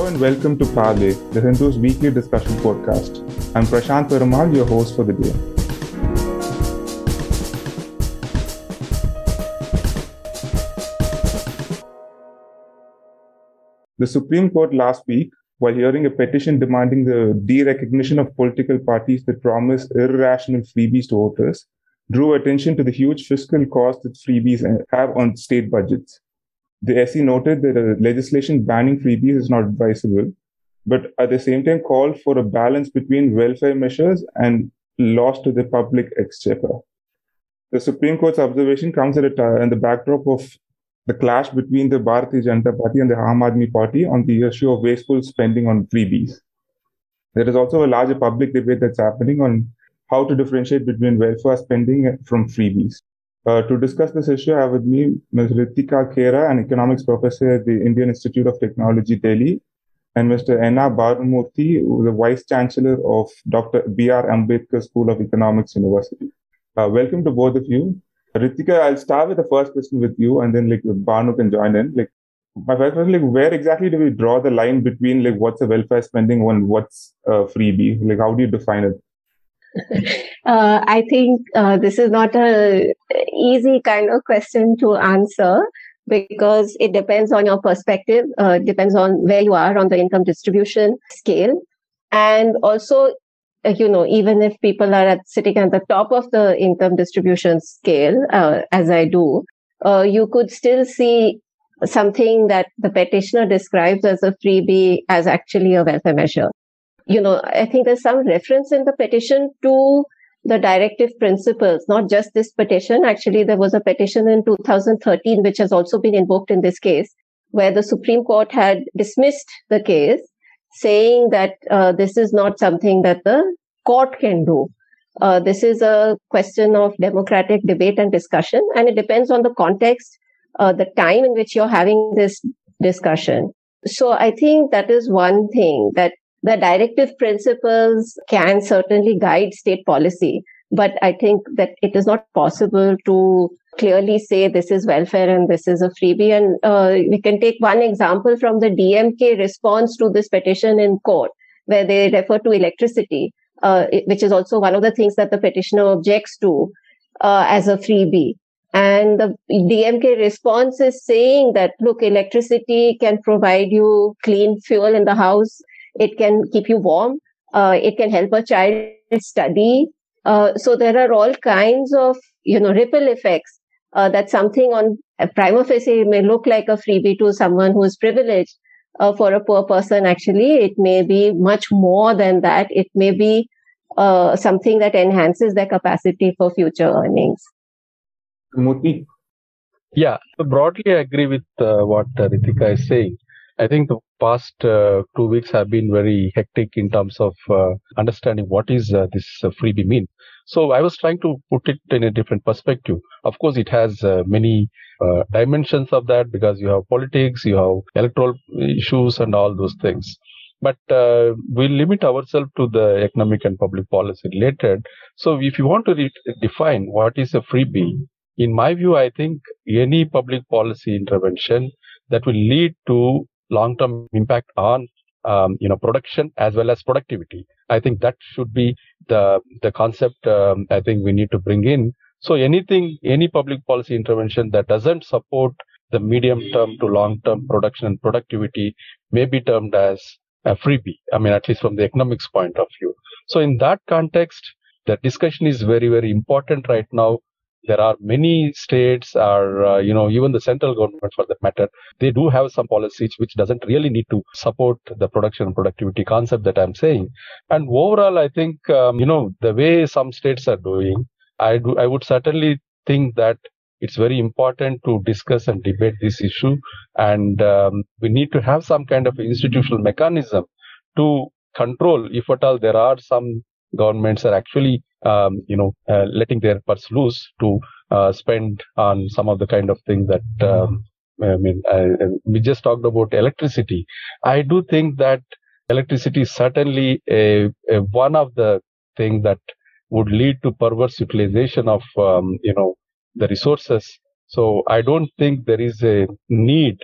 Hello and welcome to Parley, the Hindu's weekly discussion podcast. I'm Prashant Perumal, your host for the day. The Supreme Court last week, while hearing a petition demanding the de-recognition of political parties that promise irrational freebies to voters, drew attention to the huge fiscal cost that freebies have on state budgets. The SC noted that a legislation banning freebies is not advisable, but at the same time called for a balance between welfare measures and loss to the public exchequer. The Supreme Court's observation comes at a in the backdrop of the clash between the Bharatiya Janata Party and the Aam Aadmi Party on the issue of wasteful spending on freebies. There is also a larger public debate that's happening on how to differentiate between welfare spending from freebies. Uh, to discuss this issue, I have with me Ms. Ritika Khera, an economics professor at the Indian Institute of Technology, Delhi, and Mr. N.R. Bhanumurthy, the Vice Chancellor of Dr. B.R. Ambedkar School of Economics, University. Uh, welcome to both of you. Ritika, I'll start with the first question with you, and then like Banu can join in. Like, my first question, like, where exactly do we draw the line between like what's a welfare spending and what's a freebie? Like, how do you define it? uh, I think uh, this is not a easy kind of question to answer because it depends on your perspective, uh, depends on where you are on the income distribution scale, and also, uh, you know, even if people are at, sitting at the top of the income distribution scale, uh, as I do, uh, you could still see something that the petitioner describes as a freebie as actually a welfare measure you know, I think there's some reference in the petition to the directive principles, not just this petition. Actually, there was a petition in 2013, which has also been invoked in this case, where the Supreme Court had dismissed the case, saying that uh, this is not something that the court can do. Uh, this is a question of democratic debate and discussion, and it depends on the context, uh, the time in which you're having this discussion. So I think that is one thing that the directive principles can certainly guide state policy, but I think that it is not possible to clearly say this is welfare and this is a freebie. And uh, we can take one example from the DMK response to this petition in court, where they refer to electricity, uh, which is also one of the things that the petitioner objects to uh, as a freebie. And the DMK response is saying that, look, electricity can provide you clean fuel in the house it can keep you warm. Uh, it can help a child study. Uh, so there are all kinds of, you know, ripple effects uh, that something on a prima facie may look like a freebie to someone who is privileged. Uh, for a poor person, actually, it may be much more than that. It may be uh, something that enhances their capacity for future earnings. Muti. Yeah, so broadly, I agree with uh, what Ritika is saying. I think the past uh, two weeks have been very hectic in terms of uh, understanding what is uh, this uh, freebie mean. So I was trying to put it in a different perspective. Of course, it has uh, many uh, dimensions of that because you have politics, you have electoral issues, and all those things. But we limit ourselves to the economic and public policy related. So if you want to re- define what is a freebie, in my view, I think any public policy intervention that will lead to long-term impact on um, you know production as well as productivity. I think that should be the the concept. Um, I think we need to bring in. So anything, any public policy intervention that doesn't support the medium-term to long-term production and productivity may be termed as a freebie. I mean, at least from the economics point of view. So in that context, the discussion is very very important right now there are many states or uh, you know even the central government for that matter they do have some policies which doesn't really need to support the production and productivity concept that i'm saying. And overall i think um, you know the way some states are doing i do i would certainly think that it's very important to discuss and debate this issue. And um, we need to have some kind of institutional mechanism to control if at all there are some governments are actually um, you know, uh, letting their purse loose to uh, spend on some of the kind of things that um, I mean, I, we just talked about electricity. I do think that electricity is certainly a, a one of the things that would lead to perverse utilization of um, you know the resources. So I don't think there is a need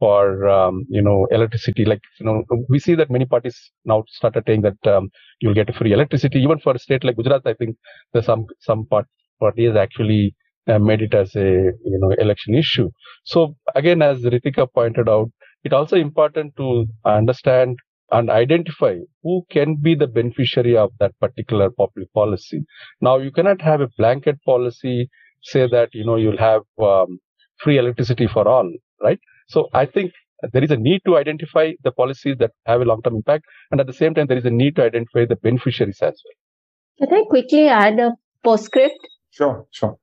for um, you know electricity. Like you know, we see that many parties now started saying that um, you'll get free electricity. Even for a state like Gujarat, I think there's some some part, parties actually uh, made it as a you know election issue. So again, as Ritika pointed out, it also important to understand and identify who can be the beneficiary of that particular public policy. Now, you cannot have a blanket policy say that you know you'll have um, free electricity for all, right? So I think there is a need to identify the policies that have a long-term impact, and at the same time, there is a need to identify the beneficiaries as well. Can I quickly add a postscript? Sure, sure.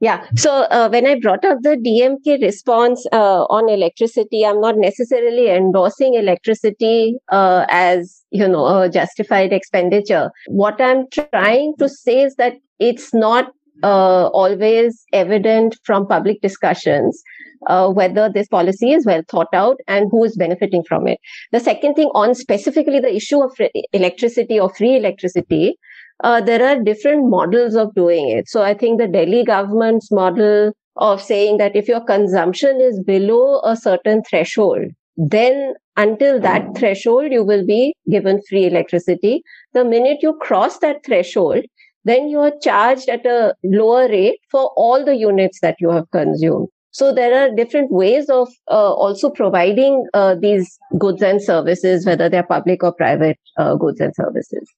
Yeah. So uh, when I brought up the DMK response uh, on electricity, I'm not necessarily endorsing electricity uh, as you know a justified expenditure. What I'm trying to say is that it's not uh, always evident from public discussions uh, whether this policy is well thought out and who is benefiting from it. The second thing on specifically the issue of electricity or free electricity, uh, there are different models of doing it. So I think the Delhi government's model of saying that if your consumption is below a certain threshold, then until that threshold, you will be given free electricity. The minute you cross that threshold, then you are charged at a lower rate for all the units that you have consumed. So there are different ways of uh, also providing uh, these goods and services, whether they're public or private uh, goods and services.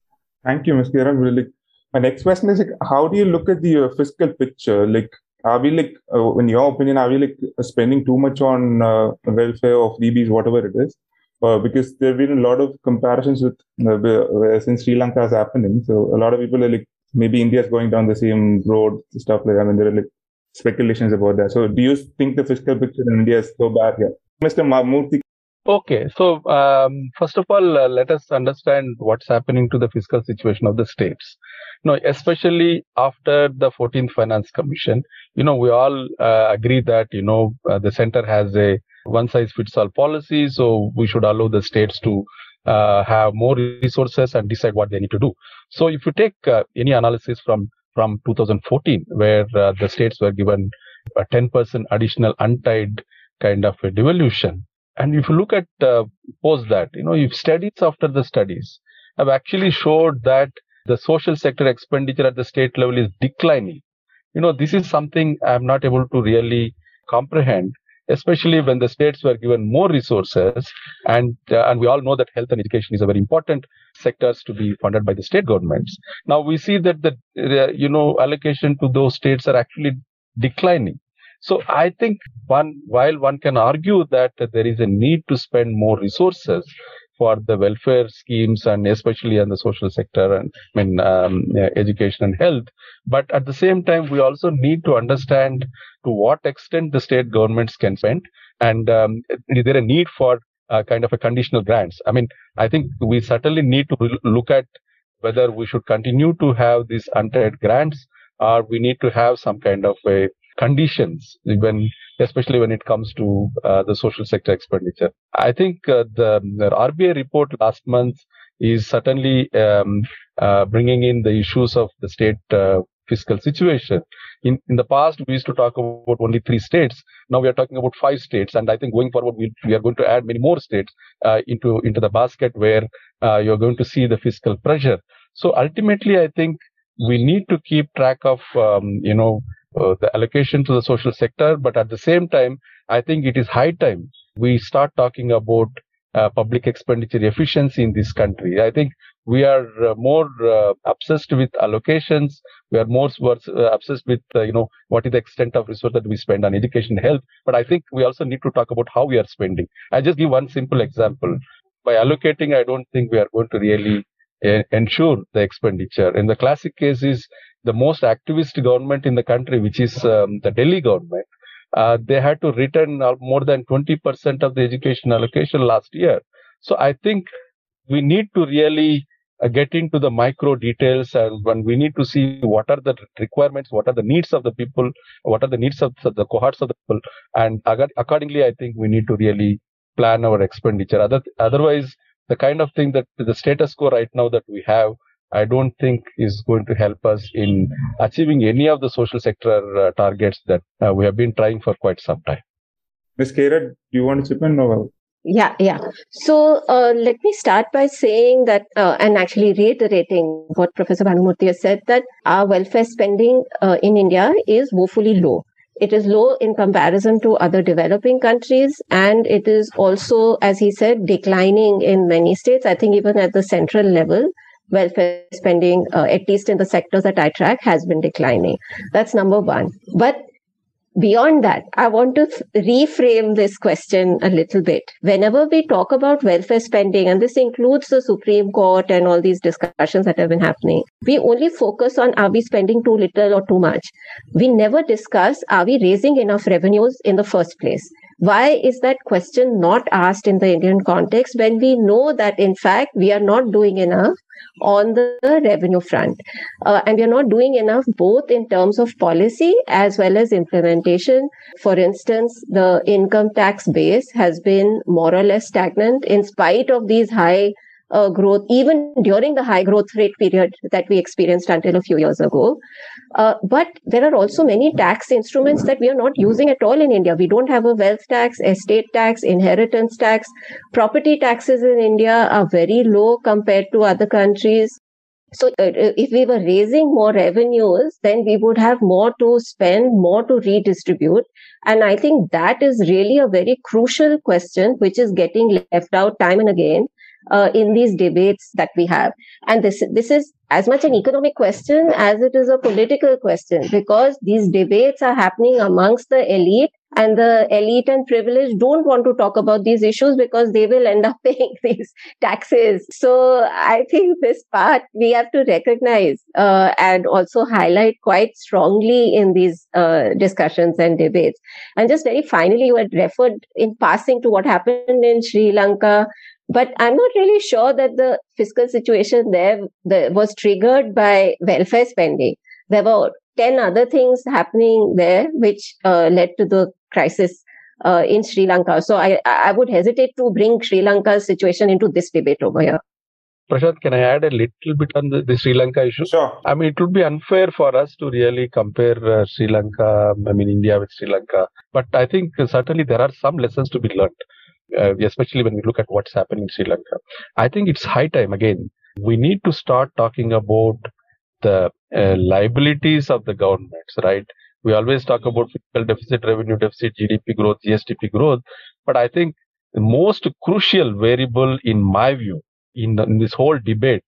Thank you, Ms. Kiran. Really, my next question is like, how do you look at the uh, fiscal picture? Like, are we like, uh, in your opinion, are we like spending too much on uh, welfare or freebies, whatever it is? because there have been a lot of comparisons with since Sri Lanka is happening. So a lot of people are like maybe India is going down the same road, stuff like that. I mean, there are like speculations about that. So, do you think the fiscal picture in India is so bad here, Mr. Murthy? Okay, so um, first of all, uh, let us understand what's happening to the fiscal situation of the states. Know, especially after the 14th Finance Commission, you know, we all uh, agree that you know uh, the center has a one size fits all policy, so we should allow the states to uh, have more resources and decide what they need to do. So if you take uh, any analysis from from 2014, where uh, the states were given a 10% additional untied kind of a devolution, and if you look at uh, post that, you know, if studies after the studies have actually showed that the social sector expenditure at the state level is declining. You know, this is something I'm not able to really comprehend especially when the states were given more resources and uh, and we all know that health and education is a very important sectors to be funded by the state governments. Now we see that the uh, you know allocation to those states are actually declining. So i think one while one can argue that there is a need to spend more resources for the welfare schemes and especially in the social sector and I mean um, education and health. But at the same time, we also need to understand to what extent the state governments can spend, and um, is there a need for uh, kind of a conditional grants? I mean, I think we certainly need to look at whether we should continue to have these untied grants or we need to have some kind of a conditions when especially when it comes to uh, the social sector expenditure. I think uh, the, the, RBI report last month is certainly um, uh, bringing in the issues of the state uh, fiscal situation. In, in the past, we used to talk about only three states. Now we are talking about five states, and I think going forward, we, we are going to add many more states uh, into into the basket where uh, you're going to see the fiscal pressure. So ultimately, I think we need to keep track of um, you know uh, the allocation to the social sector. But at the same time, I think it is high time we start talking about uh, public expenditure efficiency in this country. I think we are uh, more uh, obsessed with allocations. We are more uh, obsessed with, uh, you know, what is the extent of resource that we spend on education health. But I think we also need to talk about how we are spending. I just give one simple example. By allocating, I don't think we are going to really ensure the expenditure. In the classic case is the most activist government in the country, which is um, the Delhi government, uh, they had to return more than 20% of the education allocation last year. So I think we need to really uh, get into the micro details and when we need to see what are the requirements, what are the needs of the people, what are the needs of the cohorts of the people. And accordingly, I think we need to really plan our expenditure. Other, otherwise, the kind of thing that the status quo right now that we have I don't think is going to help us in achieving any of the social sector uh, targets that uh, we have been trying for quite some time. Ms. Khera, do you want to chip in? No. Yeah, yeah. So uh, let me start by saying that, uh, and actually reiterating what Professor Bhanumurthy has said, that our welfare spending uh, in India is woefully low. It is low in comparison to other developing countries, and it is also, as he said, declining in many states. I think even at the central level, welfare spending, uh, at least in the sectors that I track, has been declining. That's number one. But beyond that, I want to reframe this question a little bit. Whenever we talk about welfare spending, and this includes the Supreme Court and all these discussions that have been happening, we only focus on are we spending too little or too much. We never discuss are we raising enough revenues in the first place. Why is that question not asked in the Indian context when we know that, in fact, we are not doing enough on the revenue front? Uh, and we are not doing enough both in terms of policy as well as implementation. For instance, the income tax base has been more or less stagnant in spite of these high uh, growth, even during the high growth rate period that we experienced until a few years ago. Uh, but there are also many tax instruments that we are not using at all in India. We don't have a wealth tax, estate tax, inheritance tax. Property taxes in India are very low compared to other countries. So, uh, uh if we were raising more revenues, then we would have more to spend, more to redistribute. And I think that is really a very crucial question, which is getting left out time and again uh, in these debates that we have. And this, this is as much an economic question as it is a political question because these debates are happening amongst the elite and the elite and privileged don't want to talk about these issues because they will end up paying these taxes. So I think this part we have to recognize uh, and also highlight quite strongly in these uh, discussions and debates. And just very finally, you had referred in passing to what happened in Sri Lanka but I'm not really sure that the fiscal situation there the, was triggered by welfare spending. There were 10 other things happening there which uh, led to the crisis uh, in Sri Lanka. So I, I would hesitate to bring Sri Lanka's situation into this debate over here. Prashant, can I add a little bit on the, the Sri Lanka issue? Sure. I mean, it would be unfair for us to really compare uh, Sri Lanka, I mean, India with Sri Lanka. But I think certainly there are some lessons to be learned uh, especially when we look at what's happening in Sri Lanka. I think it's high time again. We need to start talking about the uh, liabilities of the governments, right? We always talk about fiscal deficit, revenue deficit, GDP growth, GSDP growth, but I think the most crucial variable, in my view, in, in this whole debate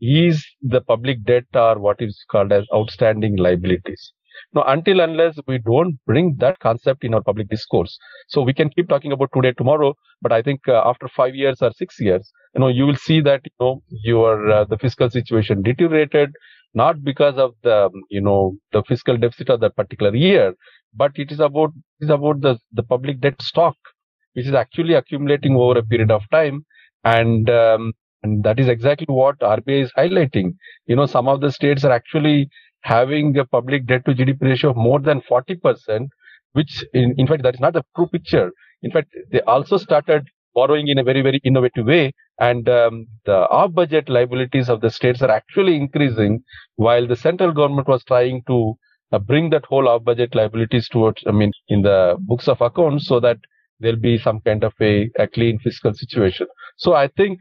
is the public debt or what is called as outstanding liabilities. Now, until unless we don't bring that concept in our public discourse, so we can keep talking about today, tomorrow, but I think uh, after five years or six years, you know, you will see that you know your uh, the fiscal situation deteriorated, not because of the um, you know the fiscal deficit of that particular year, but it is about it is about the the public debt stock, which is actually accumulating over a period of time, and um, and that is exactly what RBI is highlighting. You know, some of the states are actually having a public debt to GDP ratio of more than 40%, which in, in fact, that is not the true picture. In fact, they also started borrowing in a very, very innovative way. And um, the off budget liabilities of the states are actually increasing while the central government was trying to uh, bring that whole off budget liabilities towards, I mean, in the books of accounts so that there'll be some kind of a, a clean fiscal situation. So I think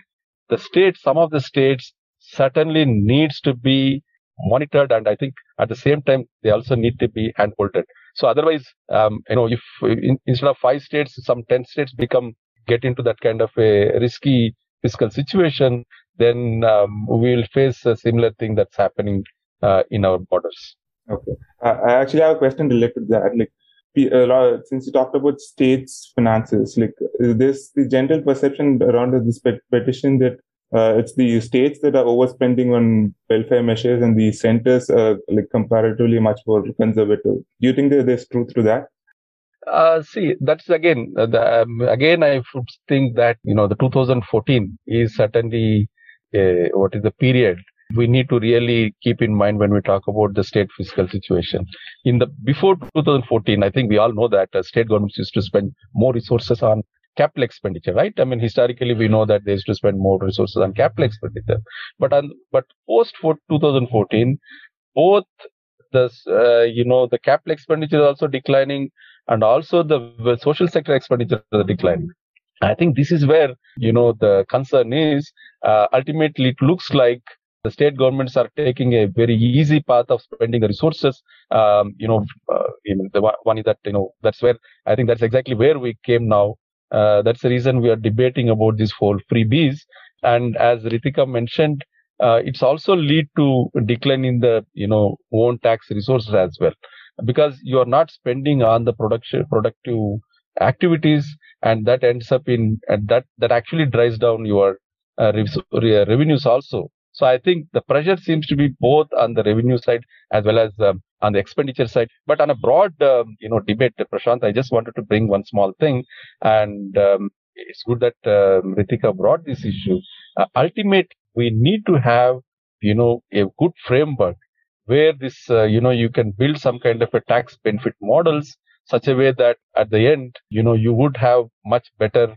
the states, some of the states certainly needs to be monitored and i think at the same time they also need to be handholded so otherwise um, you know if in, instead of five states some 10 states become get into that kind of a risky fiscal situation then um, we will face a similar thing that's happening uh, in our borders. Okay. Uh, i actually have a question related to that like since you talked about states finances like this the general perception around this petition that uh, it's the states that are overspending on welfare measures and the centers are like comparatively much more conservative. Do you think there's truth to that? Uh, see, that's again, uh, the, um, again, I think that, you know, the 2014 is certainly what is the period we need to really keep in mind when we talk about the state fiscal situation. In the before 2014, I think we all know that uh, state governments used to spend more resources on capital expenditure, right? I mean, historically, we know that they used to spend more resources on capital expenditure. But on, but post 2014, both the, uh, you know, the capital expenditure is also declining and also the social sector expenditure is declining. I think this is where you know the concern is. Uh, ultimately, it looks like the state governments are taking a very easy path of spending the resources. Um, you know, uh, the one is that you know that's where I think that's exactly where we came now. Uh, that's the reason we are debating about this whole freebies. And as Ritika mentioned, uh, it's also lead to decline in the you know own tax resources as well because you are not spending on the production productive activities and that ends up in and that that actually drives down your uh, revenues also so i think the pressure seems to be both on the revenue side as well as um, on the expenditure side. But on a broad um, you know debate prashant i just wanted to bring one small thing. And um, it's good that um, ritika brought this issue. Uh, ultimate we need to have you know a good framework where this uh, you know you can build some kind of a tax benefit models such a way that at the end you know you would have much better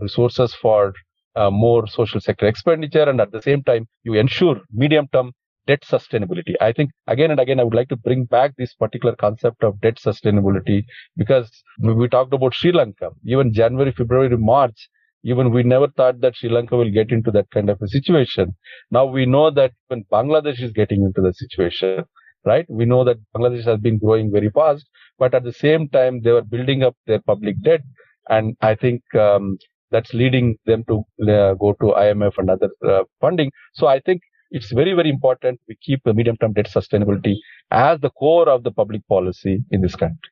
resources for uh, more social sector expenditure and at the same time you ensure medium term debt sustainability i think again and again i would like to bring back this particular concept of debt sustainability because we talked about sri lanka even january february march even we never thought that Sri Lanka will get into that kind of a situation. Now we know that when Bangladesh is getting into the situation, right? We know that Bangladesh has been growing very fast, but at the same time, they were building up their public debt. And I think um, that's leading them to uh, go to IMF and other uh, funding. So I think it's very, very important we keep the medium term debt sustainability as the core of the public policy in this country.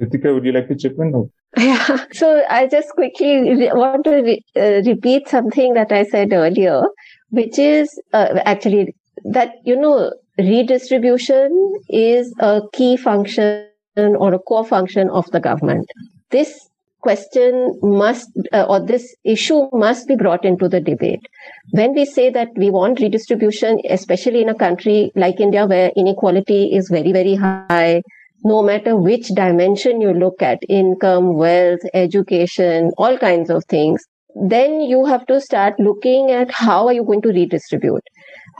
Ritika, would you like to chip in? Yeah. So I just quickly re- want to re- uh, repeat something that I said earlier, which is uh, actually that, you know, redistribution is a key function or a core function of the government. This question must, uh, or this issue must be brought into the debate. When we say that we want redistribution, especially in a country like India where inequality is very, very high, no matter which dimension you look at income, wealth, education, all kinds of things then you have to start looking at how are you going to redistribute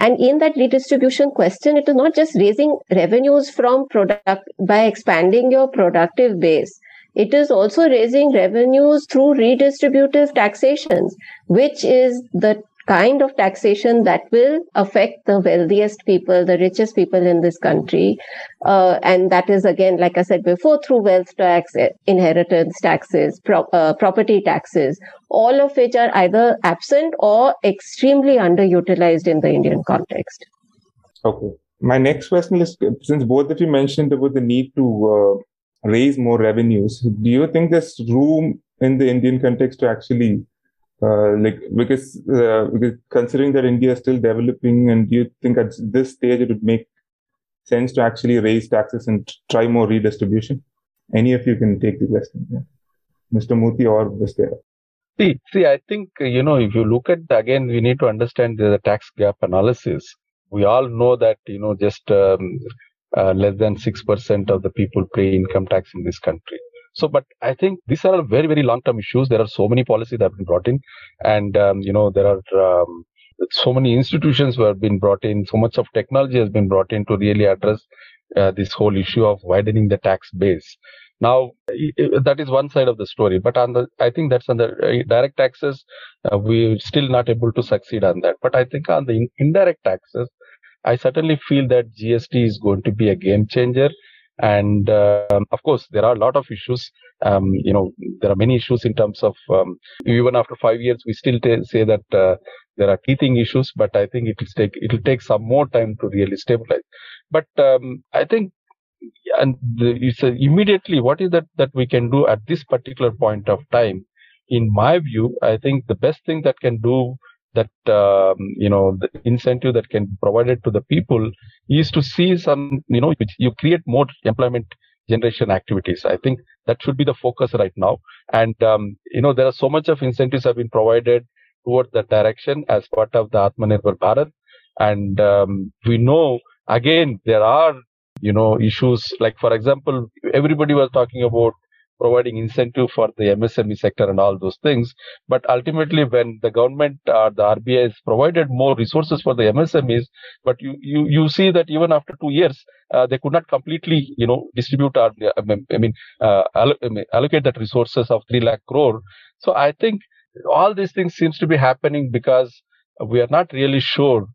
and in that redistribution question it is not just raising revenues from product by expanding your productive base it is also raising revenues through redistributive taxations which is the kind of taxation that will affect the wealthiest people, the richest people in this country. Uh, and that is again, like I said before, through wealth tax, eh, inheritance taxes, pro- uh, property taxes, all of which are either absent or extremely underutilized in the Indian context. Okay. My next question is since both of you mentioned about the need to uh, raise more revenues, do you think there's room in the Indian context to actually uh, like because, uh, because considering that India is still developing, and do you think at this stage it would make sense to actually raise taxes and try more redistribution? Any of you can take the question, yeah. Mr. Murthy or Mr. See, see, I think you know if you look at again, we need to understand the tax gap analysis. We all know that you know just um, uh, less than six percent of the people pay income tax in this country so, but I think these are very, very long-term issues. There are so many policies that have been brought in, and um, you know there are um, so many institutions have been brought in. So much of technology has been brought in to really address uh, this whole issue of widening the tax base. Now, that is one side of the story, but on the, I think that's on the uh, direct taxes, uh, we're still not able to succeed on that. But I think on the in- indirect taxes, I certainly feel that GST is going to be a game changer and um, of course, there are a lot of issues. Um, you know, there are many issues in terms of um, even after five years, we still t- say that uh, there are teething issues, but I think it will take it will take some more time to really stabilize. But um, I think, and the, it's uh, immediately what is that that we can do at this particular point of time. In my view, I think the best thing that can do that um, you know the incentive that can be provided to the people is to see some you know you create more employment generation activities. I think that should be the focus right now. And um, you know there are so much of incentives have been provided towards that direction as part of the atmanirbhar bharat. And um, we know again there are you know issues. Like for example everybody was talking about providing incentive for the MSME sector and all those things. But ultimately, when the government or the RBI has provided more resources for the MSMEs, but you, you, you see that even after two years, uh, they could not completely, you know, distribute or, I mean, uh, allocate that resources of 3 lakh crore. So I think all these things seems to be happening because we are not really sure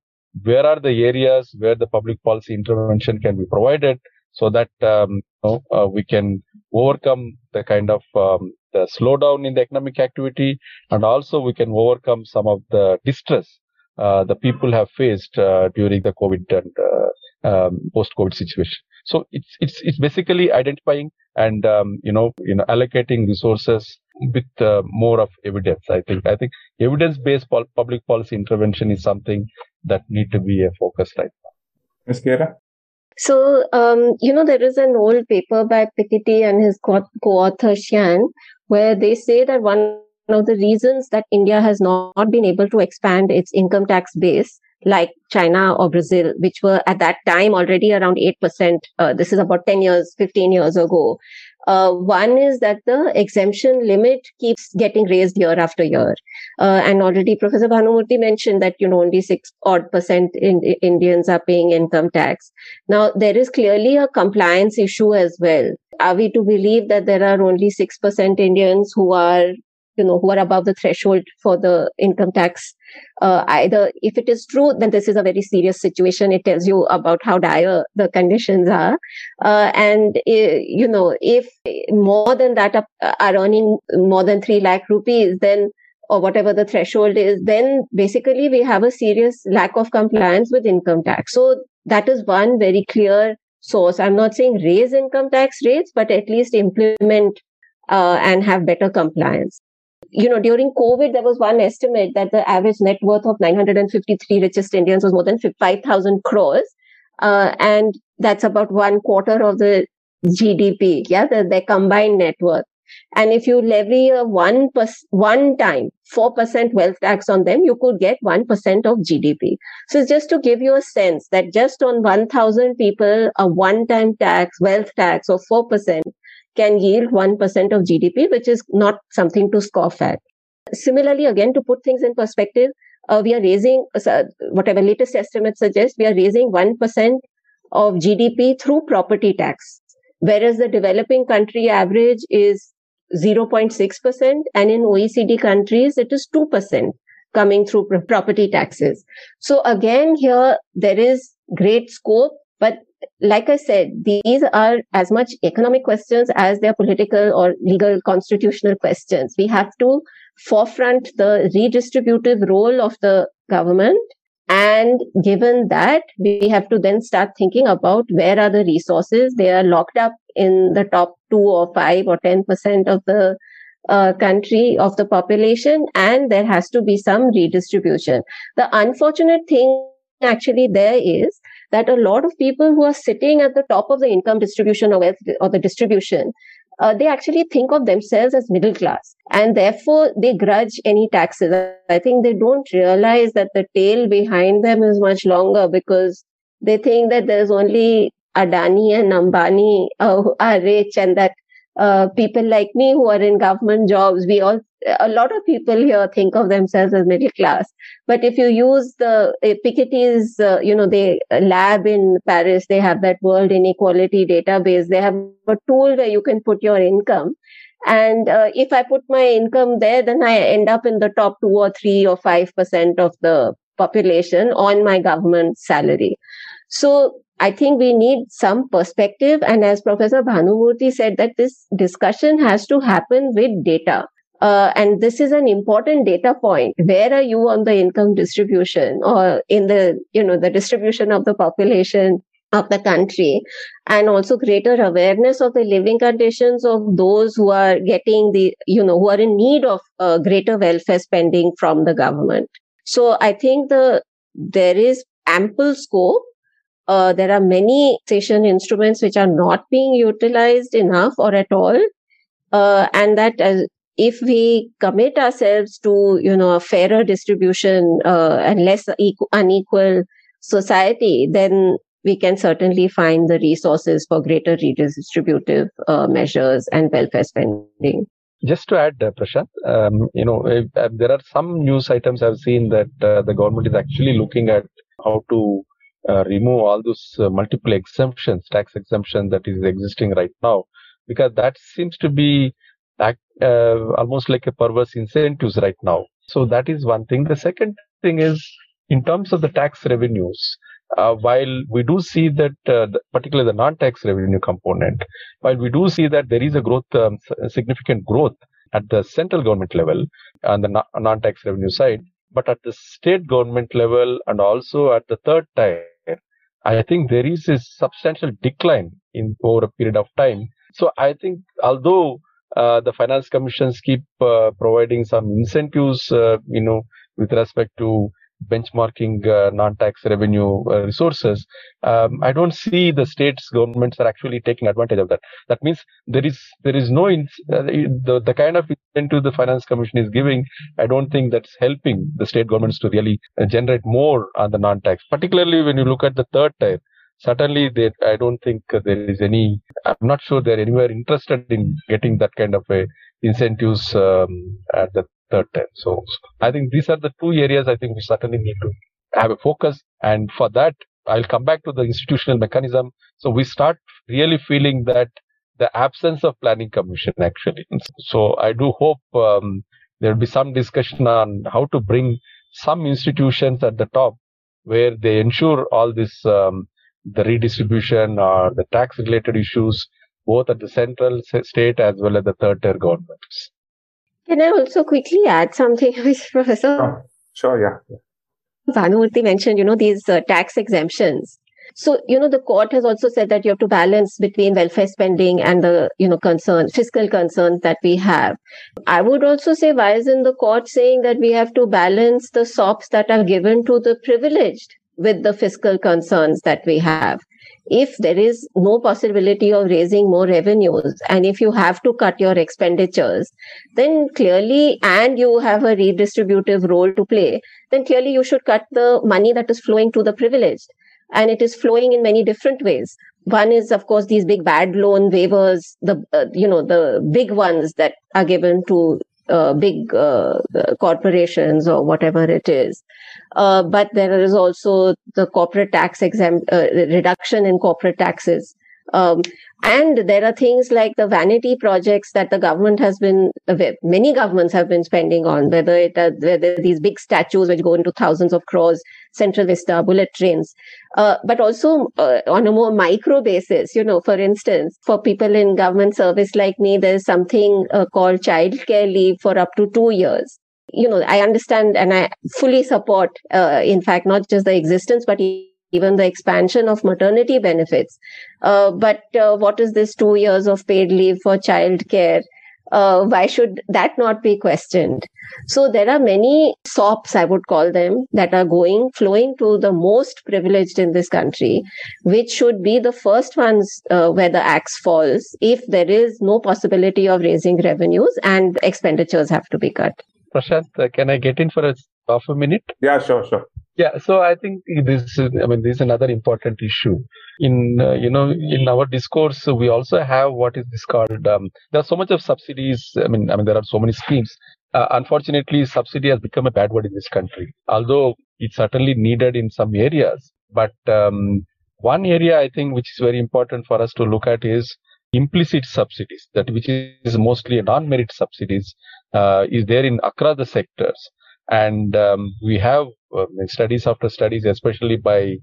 where are the areas where the public policy intervention can be provided so that um, you know, uh, we can overcome the kind of um, the slowdown in the economic activity. And also we can overcome some of the distress uh, the people have faced uh, during the covid and uh, um, post covid situation. So it's it's it's basically identifying and um, you know you know allocating resources with uh, more of evidence. I think i think evidence based public policy intervention is something that need to be a focus right now. Ms Khera? So, um, you know, there is an old paper by Piketty and his co author Qian, where they say that one of the reasons that India has not been able to expand its income tax base like China or Brazil, which were at that time already around 8%. Uh, this is about 10 years, 15 years ago. Uh, one is that the exemption limit keeps getting raised year after year. Uh, and already Professor Bhanumurthy mentioned that, you know, only six odd percent in, Indians are paying income tax. Now, there is clearly a compliance issue as well. Are we to believe that there are only 6% Indians who are you know, who are above the threshold for the income tax. Uh, either if it is true, then this is a very serious situation. It tells you about how dire the conditions are. Uh, and, uh, you know, if more than that are, are earning more than 3 lakh rupees, then or whatever the threshold is, then basically we have a serious lack of compliance with income tax. So that is one very clear source. I'm not saying raise income tax rates, but at least implement uh, and have better compliance you know, during COVID, there was one estimate that the average net worth of 953 richest Indians was more than 5,000 crores. Uh, and that's about one quarter of the GDP, yeah, the, their combined net worth. And if you levy a one one time 4% wealth tax on them, you could get 1% of GDP. So just to give you a sense that just on 1000 people, a one time tax, wealth tax of 4% can yield 1% of GDP, which is not something to scoff at. Similarly, again, to put things in perspective, uh, we are raising, uh, whatever latest estimates suggest, we are raising 1% of GDP through property tax, whereas the developing country average is 0.6%, and in OECD countries, it is 2% coming through property taxes. So again, here there is great scope, like I said, these are as much economic questions as they're political or legal constitutional questions. We have to forefront the redistributive role of the government. And given that, we have to then start thinking about where are the resources. They are locked up in the top two or five or 10% of the uh, country of the population. And there has to be some redistribution. The unfortunate thing actually there is that a lot of people who are sitting at the top of the income distribution or wealth or the distribution uh, they actually think of themselves as middle class and therefore they grudge any taxes. I think they don't realize that the tail behind them is much longer because they think that there's only adani and ambani uh, are rich and that uh, people like me who are in government jobs, we all, a lot of people here think of themselves as middle class. But if you use the uh, Piketty's, uh, you know, they lab in Paris, they have that world inequality database. They have a tool where you can put your income. And uh, if I put my income there, then I end up in the top two or three or five percent of the population on my government salary. So I think we need some perspective. And as Professor Bhanumurthy said, that this discussion has to happen with data. Uh, and this is an important data point. Where are you on the income distribution or in the, you know, the distribution of the population of the country and also greater awareness of the living conditions of those who are getting the, you know, who are in need of uh, greater welfare spending from the government. So I think the, there is ample scope uh, there are many taxation instruments which are not being utilized enough or at all. Uh, and that uh, if we commit ourselves to, you know, a fairer distribution uh, and less equal, unequal society, then we can certainly find the resources for greater redistributive uh, measures and welfare spending. Just to add, uh, Prashant, um, you know, uh, there are some news items I've seen that uh, the government is actually looking at how to uh, remove all those uh, multiple exemptions, tax exemption that is existing right now, because that seems to be uh, almost like a perverse incentives right now. So that is one thing. The second thing is in terms of the tax revenues, uh, while we do see that, uh, the, particularly the non-tax revenue component, while we do see that there is a growth, um, significant growth at the central government level on the non-tax revenue side, but at the state government level and also at the third tier, I think there is a substantial decline in over a period of time. So I think although uh, the finance commissions keep uh, providing some incentives, uh, you know, with respect to benchmarking uh, non-tax revenue uh, resources, um, I don't see the states governments are actually taking advantage of that. That means there is there is no in, uh, the the kind of incentive the finance commission is giving. I don't think that's helping the state governments to really uh, generate more on the non-tax. Particularly when you look at the third tier, certainly they, I don't think there is any. I'm not sure they're anywhere interested in getting that kind of a incentives um, at the third time. So, I think these are the two areas I think we certainly need to have a focus. And for that, I'll come back to the institutional mechanism. So we start really feeling that the absence of planning commission actually. So I do hope um, there will be some discussion on how to bring some institutions at the top where they ensure all this um, the redistribution or the tax related issues both at the central state as well as the third tier governments. Can I also quickly add something, Professor? Sure, sure yeah. Bhanumurthy mentioned, you know, these uh, tax exemptions. So, you know, the court has also said that you have to balance between welfare spending and the, you know, concern, fiscal concerns that we have. I would also say, why isn't the court saying that we have to balance the SOPs that are given to the privileged with the fiscal concerns that we have? If there is no possibility of raising more revenues and if you have to cut your expenditures then clearly and you have a redistributive role to play then clearly you should cut the money that is flowing to the privileged. And it is flowing in many different ways. One is of course these big bad loan waivers the uh, you know the big ones that are given to uh, big uh, corporations or whatever it is. Uh, but there is also the corporate tax exempt uh, reduction in corporate taxes. Um, and there are things like the vanity projects that the government has been, many governments have been spending on, whether it are whether these big statues which go into thousands of crores, Central Vista, bullet trains, uh, but also uh, on a more micro basis. You know, for instance, for people in government service like me, there's something uh, called childcare leave for up to two years you know, I understand and I fully support, uh, in fact, not just the existence, but even the expansion of maternity benefits. Uh, but uh, what is this two years of paid leave for child care? Uh, why should that not be questioned? So there are many SOPs, I would call them, that are going, flowing to the most privileged in this country, which should be the first ones uh, where the axe falls if there is no possibility of raising revenues and expenditures have to be cut. Prashant, uh, can I get in for a half a minute? Yeah, sure, sure. Yeah, so I think this is, I mean, this is another important issue. In, uh, you know, in our discourse, we also have what is this called, um, there's so much of subsidies. I mean, I mean, there are so many schemes. Uh, unfortunately, subsidy has become a bad word in this country, although it's certainly needed in some areas. But um, one area I think which is very important for us to look at is implicit subsidies, that which is mostly non-merit subsidies, uh, is there in across the sectors. And um, we have uh, studies after studies, especially by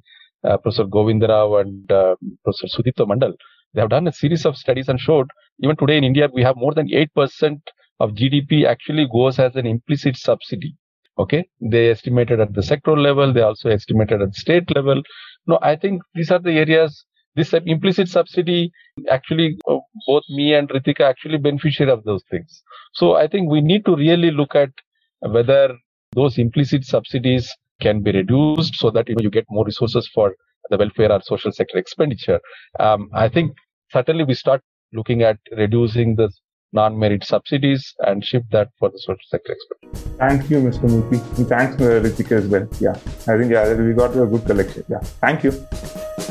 uh, Professor Govindarao and uh, Professor Sudipto Mundle. They have done a series of studies and showed even today in India, we have more than 8% of GDP actually goes as an implicit subsidy. Okay. They estimated at the sectoral level. They also estimated at state level. No, I think these are the areas this implicit subsidy actually both me and Ritika actually beneficiary of those things. So I think we need to really look at whether those implicit subsidies can be reduced so that you know you get more resources for the welfare or social sector expenditure. Um, I think certainly we start looking at reducing the non-merit subsidies and shift that for the social sector expenditure. Thank you, Mr. Murthy. Thanks, uh, Ritika, as well. Yeah, I think yeah, we got a good collection. Yeah, thank you.